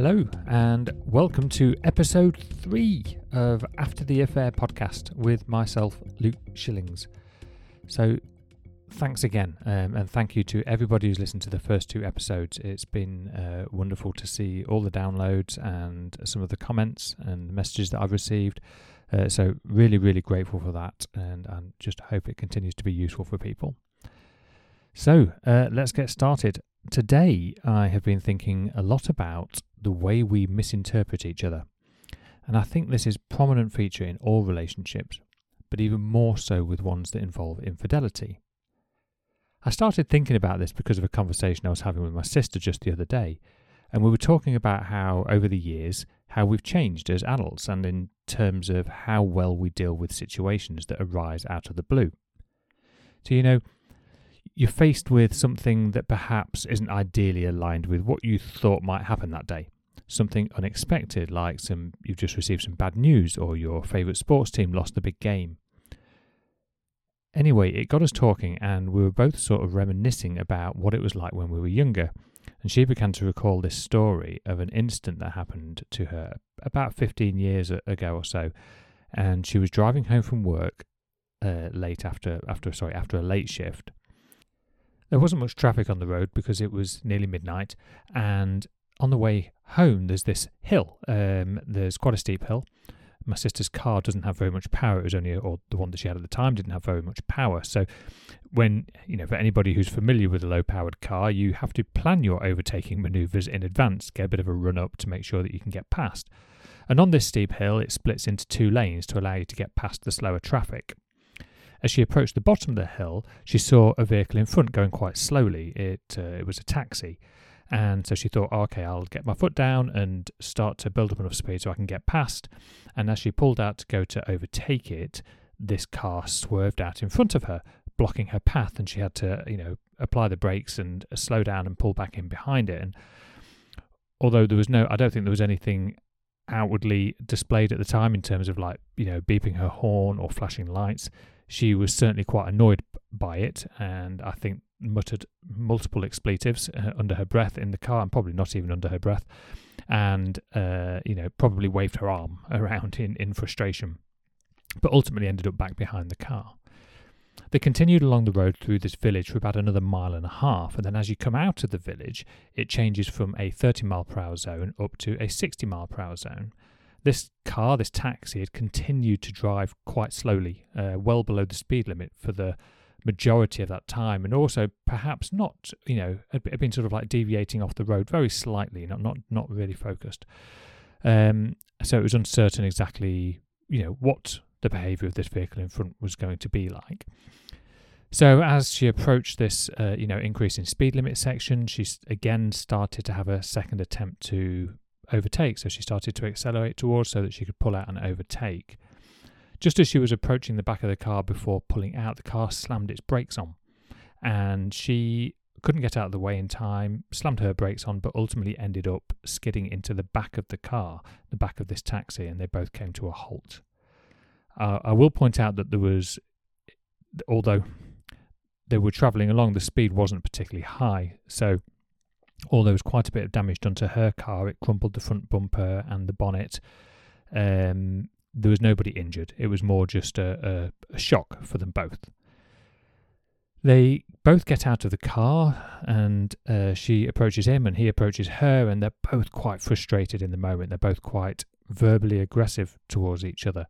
Hello, and welcome to episode three of After the Affair podcast with myself, Luke Shillings. So, thanks again, um, and thank you to everybody who's listened to the first two episodes. It's been uh, wonderful to see all the downloads and some of the comments and messages that I've received. Uh, so, really, really grateful for that, and just hope it continues to be useful for people. So, uh, let's get started. Today, I have been thinking a lot about the way we misinterpret each other. And I think this is a prominent feature in all relationships, but even more so with ones that involve infidelity. I started thinking about this because of a conversation I was having with my sister just the other day, and we were talking about how over the years how we've changed as adults and in terms of how well we deal with situations that arise out of the blue. So you know, you're faced with something that perhaps isn't ideally aligned with what you thought might happen that day. Something unexpected, like some you've just received some bad news or your favourite sports team lost the big game. Anyway, it got us talking, and we were both sort of reminiscing about what it was like when we were younger. And she began to recall this story of an incident that happened to her about 15 years ago or so. And she was driving home from work uh, late after after sorry after a late shift, there wasn't much traffic on the road because it was nearly midnight, and on the way home, there's this hill. Um, there's quite a steep hill. My sister's car doesn't have very much power. It was only, or the one that she had at the time didn't have very much power. So, when, you know, for anybody who's familiar with a low powered car, you have to plan your overtaking maneuvers in advance, get a bit of a run up to make sure that you can get past. And on this steep hill, it splits into two lanes to allow you to get past the slower traffic. As she approached the bottom of the hill, she saw a vehicle in front going quite slowly. It uh, it was a taxi, and so she thought, "Okay, I'll get my foot down and start to build up enough speed so I can get past." And as she pulled out to go to overtake it, this car swerved out in front of her, blocking her path, and she had to, you know, apply the brakes and uh, slow down and pull back in behind it. And although there was no, I don't think there was anything outwardly displayed at the time in terms of like, you know, beeping her horn or flashing lights she was certainly quite annoyed by it and I think muttered multiple expletives uh, under her breath in the car and probably not even under her breath and uh, you know probably waved her arm around in, in frustration but ultimately ended up back behind the car they continued along the road through this village for about another mile and a half, and then as you come out of the village, it changes from a 30 mile per hour zone up to a 60 mile per hour zone. This car, this taxi, had continued to drive quite slowly, uh, well below the speed limit for the majority of that time, and also perhaps not, you know, had been sort of like deviating off the road very slightly, not not not really focused. Um, so it was uncertain exactly, you know, what the behaviour of this vehicle in front was going to be like. So as she approached this, uh, you know, increase in speed limit section, she again started to have a second attempt to overtake. So she started to accelerate towards so that she could pull out and overtake. Just as she was approaching the back of the car before pulling out, the car slammed its brakes on. And she couldn't get out of the way in time, slammed her brakes on, but ultimately ended up skidding into the back of the car, the back of this taxi, and they both came to a halt. Uh, I will point out that there was, although they were travelling along, the speed wasn't particularly high. So although there was quite a bit of damage done to her car. It crumpled the front bumper and the bonnet. Um, there was nobody injured. It was more just a, a, a, shock for them both. They both get out of the car, and uh, she approaches him, and he approaches her, and they're both quite frustrated in the moment. They're both quite verbally aggressive towards each other,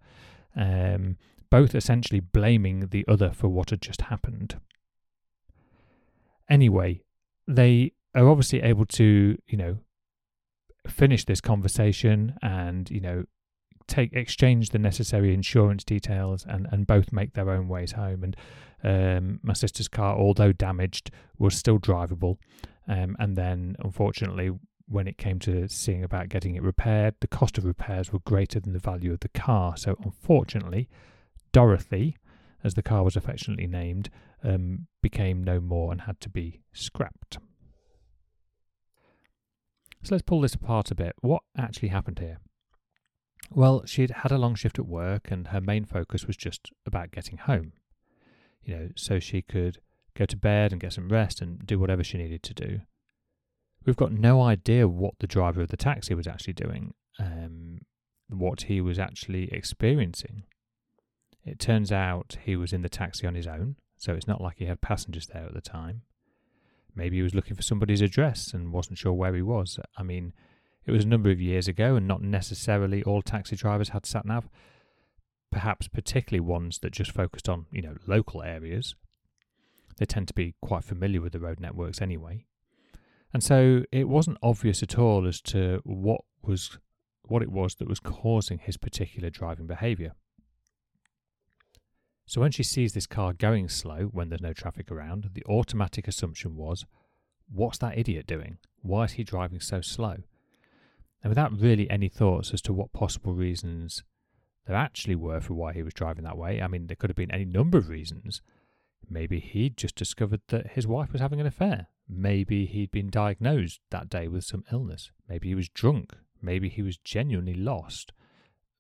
um, both essentially blaming the other for what had just happened. Anyway, they are obviously able to, you know, finish this conversation and, you know, take exchange the necessary insurance details and, and both make their own ways home. And um, my sister's car, although damaged, was still drivable. Um, and then, unfortunately, when it came to seeing about getting it repaired, the cost of repairs were greater than the value of the car. So, unfortunately, Dorothy, as the car was affectionately named, um, became no more and had to be scrapped. So, let's pull this apart a bit. What actually happened here? Well, she'd had a long shift at work, and her main focus was just about getting home. You know, so she could go to bed and get some rest and do whatever she needed to do. We've got no idea what the driver of the taxi was actually doing, um, what he was actually experiencing. It turns out he was in the taxi on his own, so it's not like he had passengers there at the time. Maybe he was looking for somebody's address and wasn't sure where he was. I mean, it was a number of years ago, and not necessarily all taxi drivers had sat nav. Perhaps particularly ones that just focused on, you know, local areas. They tend to be quite familiar with the road networks anyway. And so it wasn't obvious at all as to what was what it was that was causing his particular driving behaviour. So when she sees this car going slow when there's no traffic around, the automatic assumption was, what's that idiot doing? Why is he driving so slow? And without really any thoughts as to what possible reasons there actually were for why he was driving that way, I mean, there could have been any number of reasons. Maybe he'd just discovered that his wife was having an affair. Maybe he'd been diagnosed that day with some illness. Maybe he was drunk. Maybe he was genuinely lost.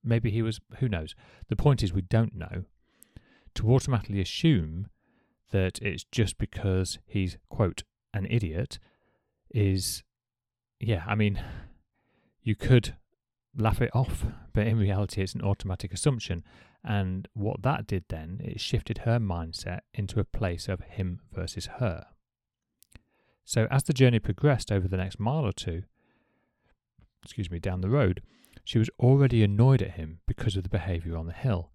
Maybe he was, who knows? The point is, we don't know. To automatically assume that it's just because he's, quote, an idiot is, yeah, I mean, you could laugh it off, but in reality, it's an automatic assumption. And what that did then, it shifted her mindset into a place of him versus her. So as the journey progressed over the next mile or two, excuse me, down the road, she was already annoyed at him because of the behaviour on the hill.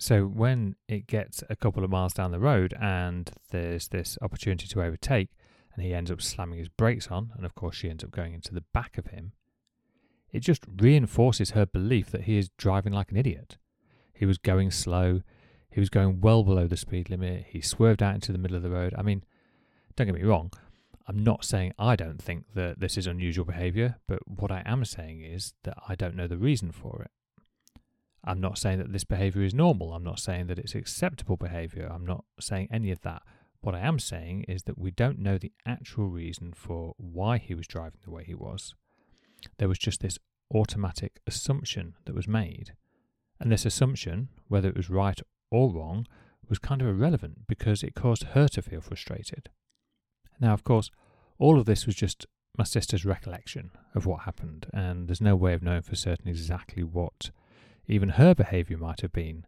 So when it gets a couple of miles down the road and there's this opportunity to overtake, and he ends up slamming his brakes on, and of course she ends up going into the back of him, it just reinforces her belief that he is driving like an idiot. He was going slow, he was going well below the speed limit, he swerved out into the middle of the road. I mean, don't get me wrong, I'm not saying I don't think that this is unusual behaviour, but what I am saying is that I don't know the reason for it. I'm not saying that this behaviour is normal. I'm not saying that it's acceptable behaviour. I'm not saying any of that. What I am saying is that we don't know the actual reason for why he was driving the way he was. There was just this automatic assumption that was made. And this assumption, whether it was right or wrong, was kind of irrelevant because it caused her to feel frustrated. Now, of course, all of this was just my sister's recollection of what happened, and there's no way of knowing for certain exactly what even her behaviour might have been.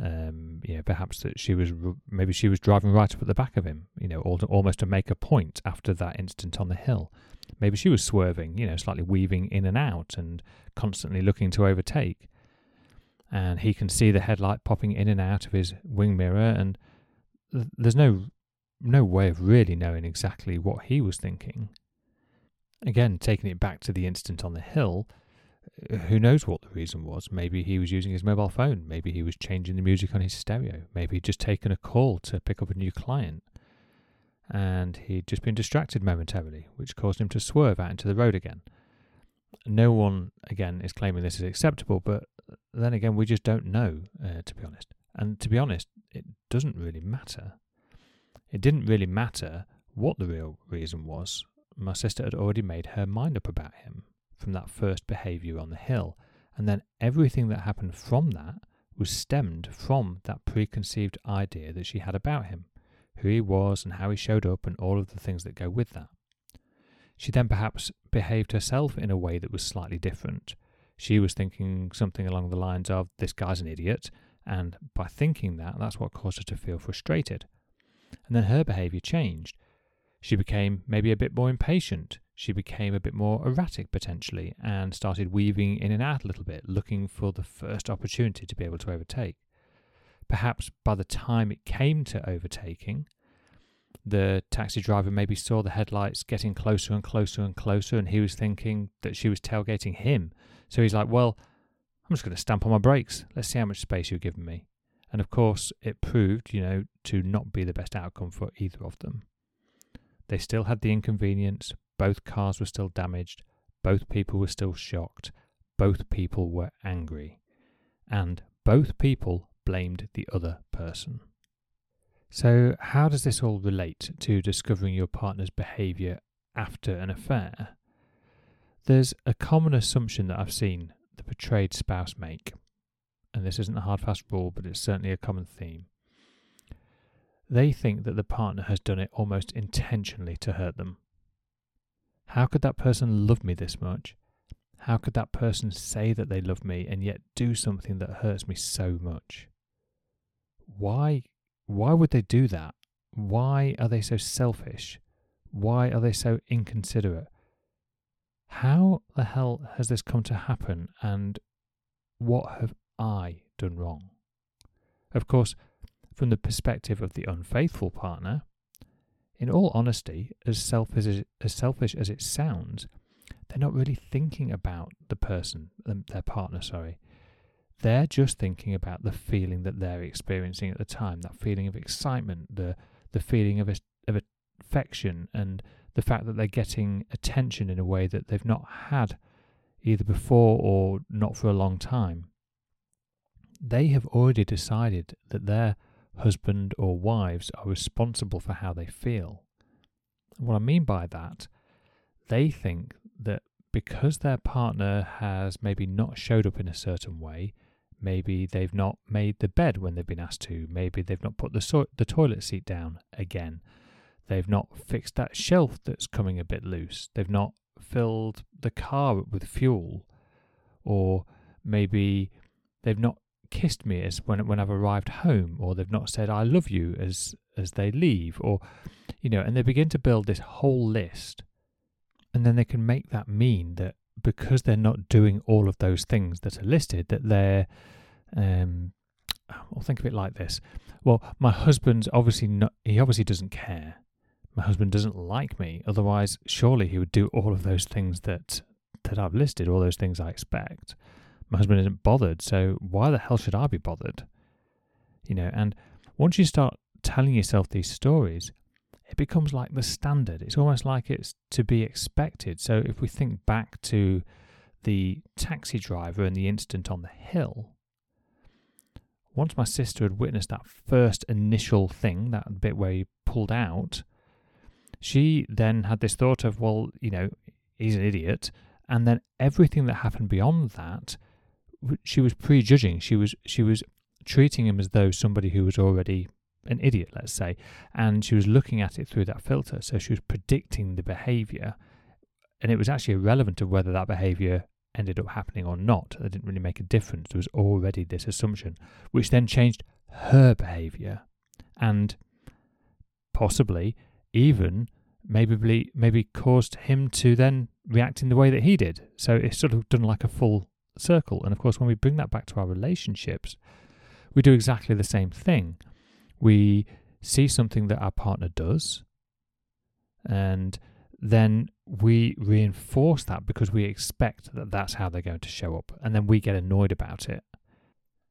Um, you know, perhaps that she was maybe she was driving right up at the back of him, you know, almost to make a point after that incident on the hill. Maybe she was swerving, you know, slightly weaving in and out and constantly looking to overtake. And he can see the headlight popping in and out of his wing mirror, and there's no no way of really knowing exactly what he was thinking. Again, taking it back to the incident on the hill, who knows what the reason was? Maybe he was using his mobile phone. Maybe he was changing the music on his stereo. Maybe he'd just taken a call to pick up a new client. And he'd just been distracted momentarily, which caused him to swerve out into the road again. No one, again, is claiming this is acceptable, but then again, we just don't know, uh, to be honest. And to be honest, it doesn't really matter. It didn't really matter what the real reason was. My sister had already made her mind up about him from that first behaviour on the hill, and then everything that happened from that was stemmed from that preconceived idea that she had about him, who he was and how he showed up, and all of the things that go with that. She then perhaps behaved herself in a way that was slightly different. She was thinking something along the lines of, This guy's an idiot, and by thinking that, that's what caused her to feel frustrated. And then her behaviour changed. She became maybe a bit more impatient. She became a bit more erratic potentially and started weaving in and out a little bit, looking for the first opportunity to be able to overtake. Perhaps by the time it came to overtaking, the taxi driver maybe saw the headlights getting closer and closer and closer, and he was thinking that she was tailgating him. So he's like, Well, I'm just going to stamp on my brakes. Let's see how much space you're giving me. And of course, it proved, you know, to not be the best outcome for either of them. They still had the inconvenience, both cars were still damaged, both people were still shocked, both people were angry, and both people blamed the other person. So, how does this all relate to discovering your partner's behaviour after an affair? There's a common assumption that I've seen the betrayed spouse make, and this isn't a hard fast rule, but it's certainly a common theme. They think that the partner has done it almost intentionally to hurt them. How could that person love me this much? How could that person say that they love me and yet do something that hurts me so much? Why why would they do that? Why are they so selfish? Why are they so inconsiderate? How the hell has this come to happen and what have I done wrong? Of course, from the perspective of the unfaithful partner, in all honesty, as selfish as, as selfish as it sounds, they're not really thinking about the person, um, their partner, sorry. They're just thinking about the feeling that they're experiencing at the time, that feeling of excitement, the the feeling of of affection, and the fact that they're getting attention in a way that they've not had either before or not for a long time. They have already decided that they're husband or wives are responsible for how they feel. What I mean by that, they think that because their partner has maybe not showed up in a certain way, maybe they've not made the bed when they've been asked to, maybe they've not put the so- the toilet seat down again, they've not fixed that shelf that's coming a bit loose, they've not filled the car with fuel, or maybe they've not kissed me as when when I've arrived home, or they've not said I love you as as they leave, or you know, and they begin to build this whole list, and then they can make that mean that because they're not doing all of those things that are listed, that they're um, I'll think of it like this. Well, my husband's obviously not, he obviously doesn't care. My husband doesn't like me. Otherwise, surely he would do all of those things that that I've listed, all those things I expect my husband isn't bothered, so why the hell should I be bothered? You know, and once you start telling yourself these stories, it becomes like the standard. It's almost like it's to be expected. So if we think back to the taxi driver and the incident on the hill, once my sister had witnessed that first initial thing, that bit where he pulled out, she then had this thought of, well, you know, he's an idiot. And then everything that happened beyond that she was prejudging. She was she was treating him as though somebody who was already an idiot, let's say, and she was looking at it through that filter. So she was predicting the behavior, and it was actually irrelevant of whether that behavior ended up happening or not. It didn't really make a difference. There was already this assumption, which then changed her behavior, and possibly even maybe maybe caused him to then react in the way that he did. So it's sort of done like a full circle. And of course, when we bring that back to our relationships, we do exactly the same thing. We see something that our partner does, and then we reinforce that because we expect that that's how they're going to show up, and then we get annoyed about it.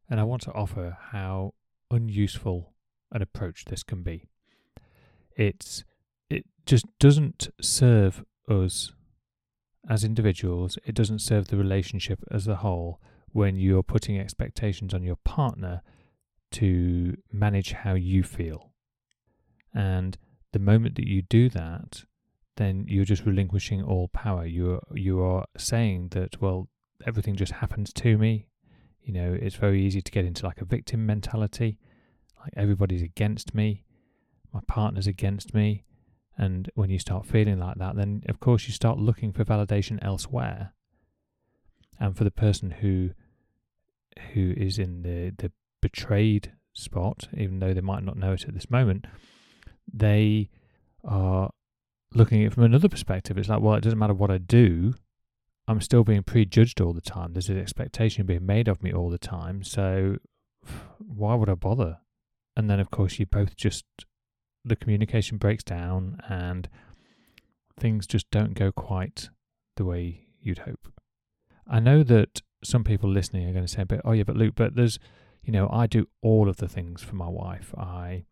And I want to offer how unuseful an approach this can be. It's it just doesn't serve us as individuals, it doesn't serve the relationship as a whole when you're putting expectations on your partner to manage how you feel. And the moment that you do that, then you're just relinquishing all power. You're you are saying that well, everything just happens to me. You know, it's very easy to get into like a victim mentality, like everybody's against me, my partner's against me, and when you start feeling like that, then of course you start looking for validation elsewhere. And for the person who who is in the, the betrayed spot, even though they might not know it at this moment, they are looking at it from another perspective. It's like, well, it doesn't matter what I do, I'm still being prejudged all the time. There's an expectation being made of me all the time. So why would I bother? And then, of course, you both just the communication breaks down and things just don't go quite the way you'd hope. I know that some people listening are going to say, "But oh yeah, but Luke, but there's, you know, I do all of the things for my wife. I,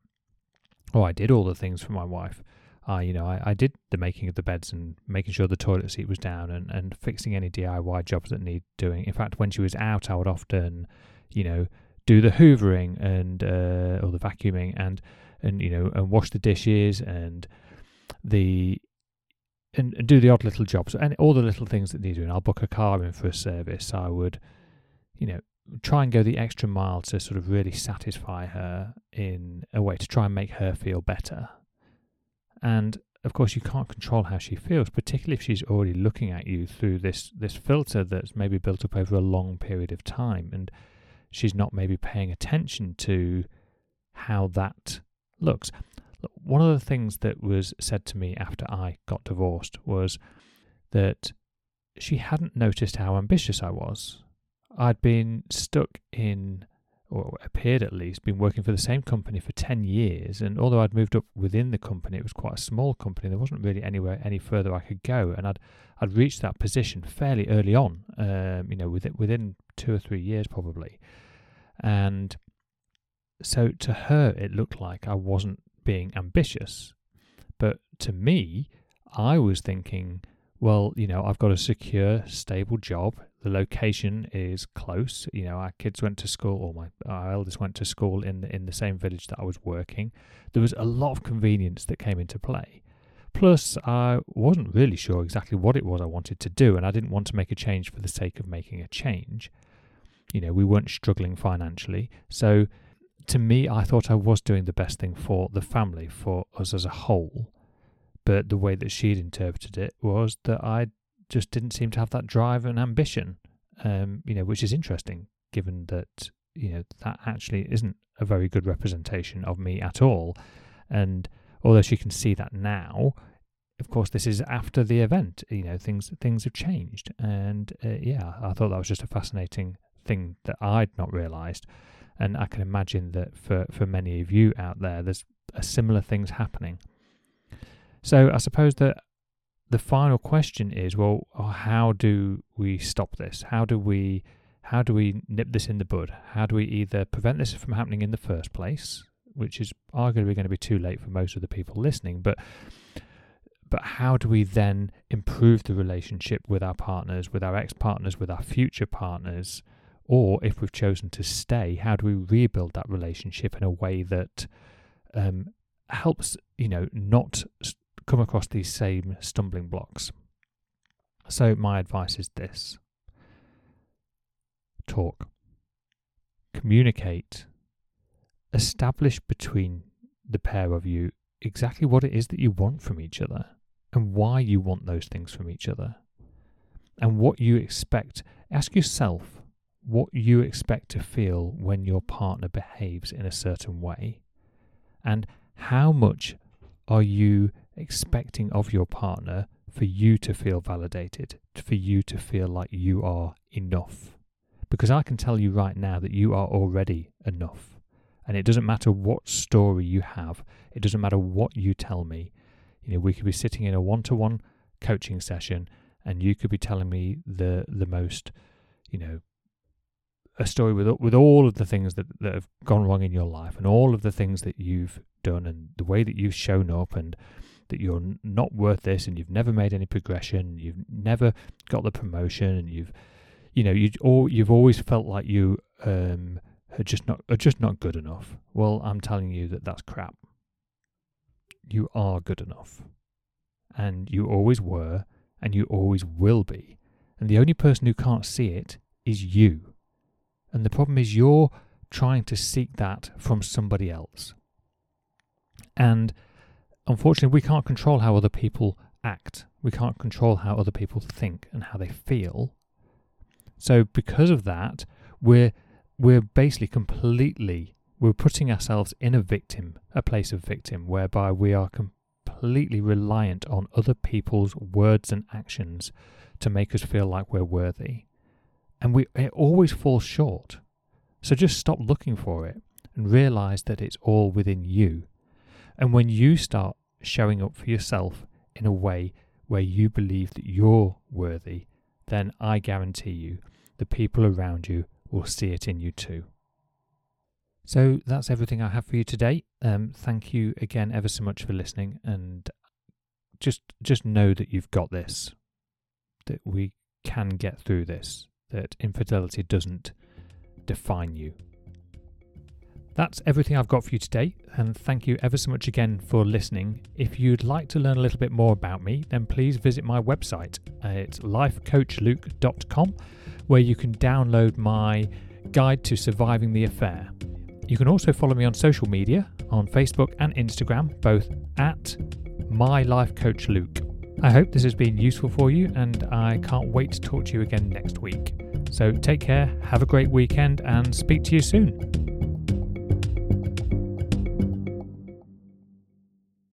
oh, I did all the things for my wife. I, you know, I, I did the making of the beds and making sure the toilet seat was down and, and fixing any DIY jobs that need doing. In fact, when she was out, I would often, you know, do the hoovering and uh, or the vacuuming and and you know and wash the dishes and the and, and do the odd little jobs and all the little things that need doing. I'll book a car in for a service. I would, you know, try and go the extra mile to sort of really satisfy her in a way to try and make her feel better. And of course, you can't control how she feels, particularly if she's already looking at you through this this filter that's maybe built up over a long period of time, and she's not maybe paying attention to how that looks. One of the things that was said to me after I got divorced was that she hadn't noticed how ambitious I was. I'd been stuck in, or appeared at least, been working for the same company for 10 years. And although I'd moved up within the company, it was quite a small company. There wasn't really anywhere any further I could go. And I'd, I'd reached that position fairly early on, um, you know, within, within two or three years probably. And so to her, it looked like I wasn't being ambitious. But to me, I was thinking, well, you know, I've got a secure, stable job. The location is close. You know, our kids went to school, or my our eldest went to school in the, in the same village that I was working. There was a lot of convenience that came into play. Plus, I wasn't really sure exactly what it was I wanted to do, and I didn't want to make a change for the sake of making a change. You know, we weren't struggling financially, so to me, I thought I was doing the best thing for the family, for us as a whole. But the way that she'd interpreted it was that I just didn't seem to have that drive and ambition, um, you know, which is interesting given that, you know, that actually isn't a very good representation of me at all. And although she can see that now, of course, this is after the event. You know, things things have changed, and uh, yeah, I thought that was just a fascinating thing that I'd not realised. And I can imagine that for, for many of you out there, there's a similar things happening. So I suppose that the final question is, well, oh, how do we stop this? How do we how do we nip this in the bud? How do we either prevent this from happening in the first place, which is arguably going to be too late for most of the people listening, but but how do we then improve the relationship with our partners, with our ex-partners, with our future partners, or if we've chosen to stay, how do we rebuild that relationship in a way that um, helps, you know, not come across these same stumbling blocks? So, my advice is this talk, communicate, establish between the pair of you exactly what it is that you want from each other and why you want those things from each other and what you expect. Ask yourself what you expect to feel when your partner behaves in a certain way, and how much are you expecting of your partner for you to feel validated, for you to feel like you are enough. Because I can tell you right now that you are already enough. And it doesn't matter what story you have, it doesn't matter what you tell me. You know, we could be sitting in a one to one coaching session and you could be telling me the the most, you know, a story with with all of the things that, that have gone wrong in your life and all of the things that you've done and the way that you've shown up and that you're not worth this and you've never made any progression you've never got the promotion and you've you know you or you've always felt like you um are just not are just not good enough. Well i'm telling you that that's crap. You are good enough. And you always were and you always will be. And the only person who can't see it is you and the problem is you're trying to seek that from somebody else. And unfortunately, we can't control how other people act. We can't control how other people think and how they feel. So because of that, we're we're basically completely we're putting ourselves in a victim, a place of victim, whereby we are completely reliant on other people's words and actions to make us feel like we're worthy and we it always falls short. So just stop looking for it and realize that it's all within you. And when you start showing up for yourself in a way where you believe that you're worthy, then I guarantee you the people around you will see it in you too. So that's everything I have for you today. Um, thank you again ever so much for listening, and just just know that you've got this. That we can get through this. That infidelity doesn't define you. That's everything I've got for you today, and thank you ever so much again for listening. If you'd like to learn a little bit more about me, then please visit my website. It's lifecoachluke.com, where you can download my guide to surviving the affair. You can also follow me on social media on Facebook and Instagram, both at my life coach Luke. I hope this has been useful for you, and I can't wait to talk to you again next week. So take care, have a great weekend, and speak to you soon.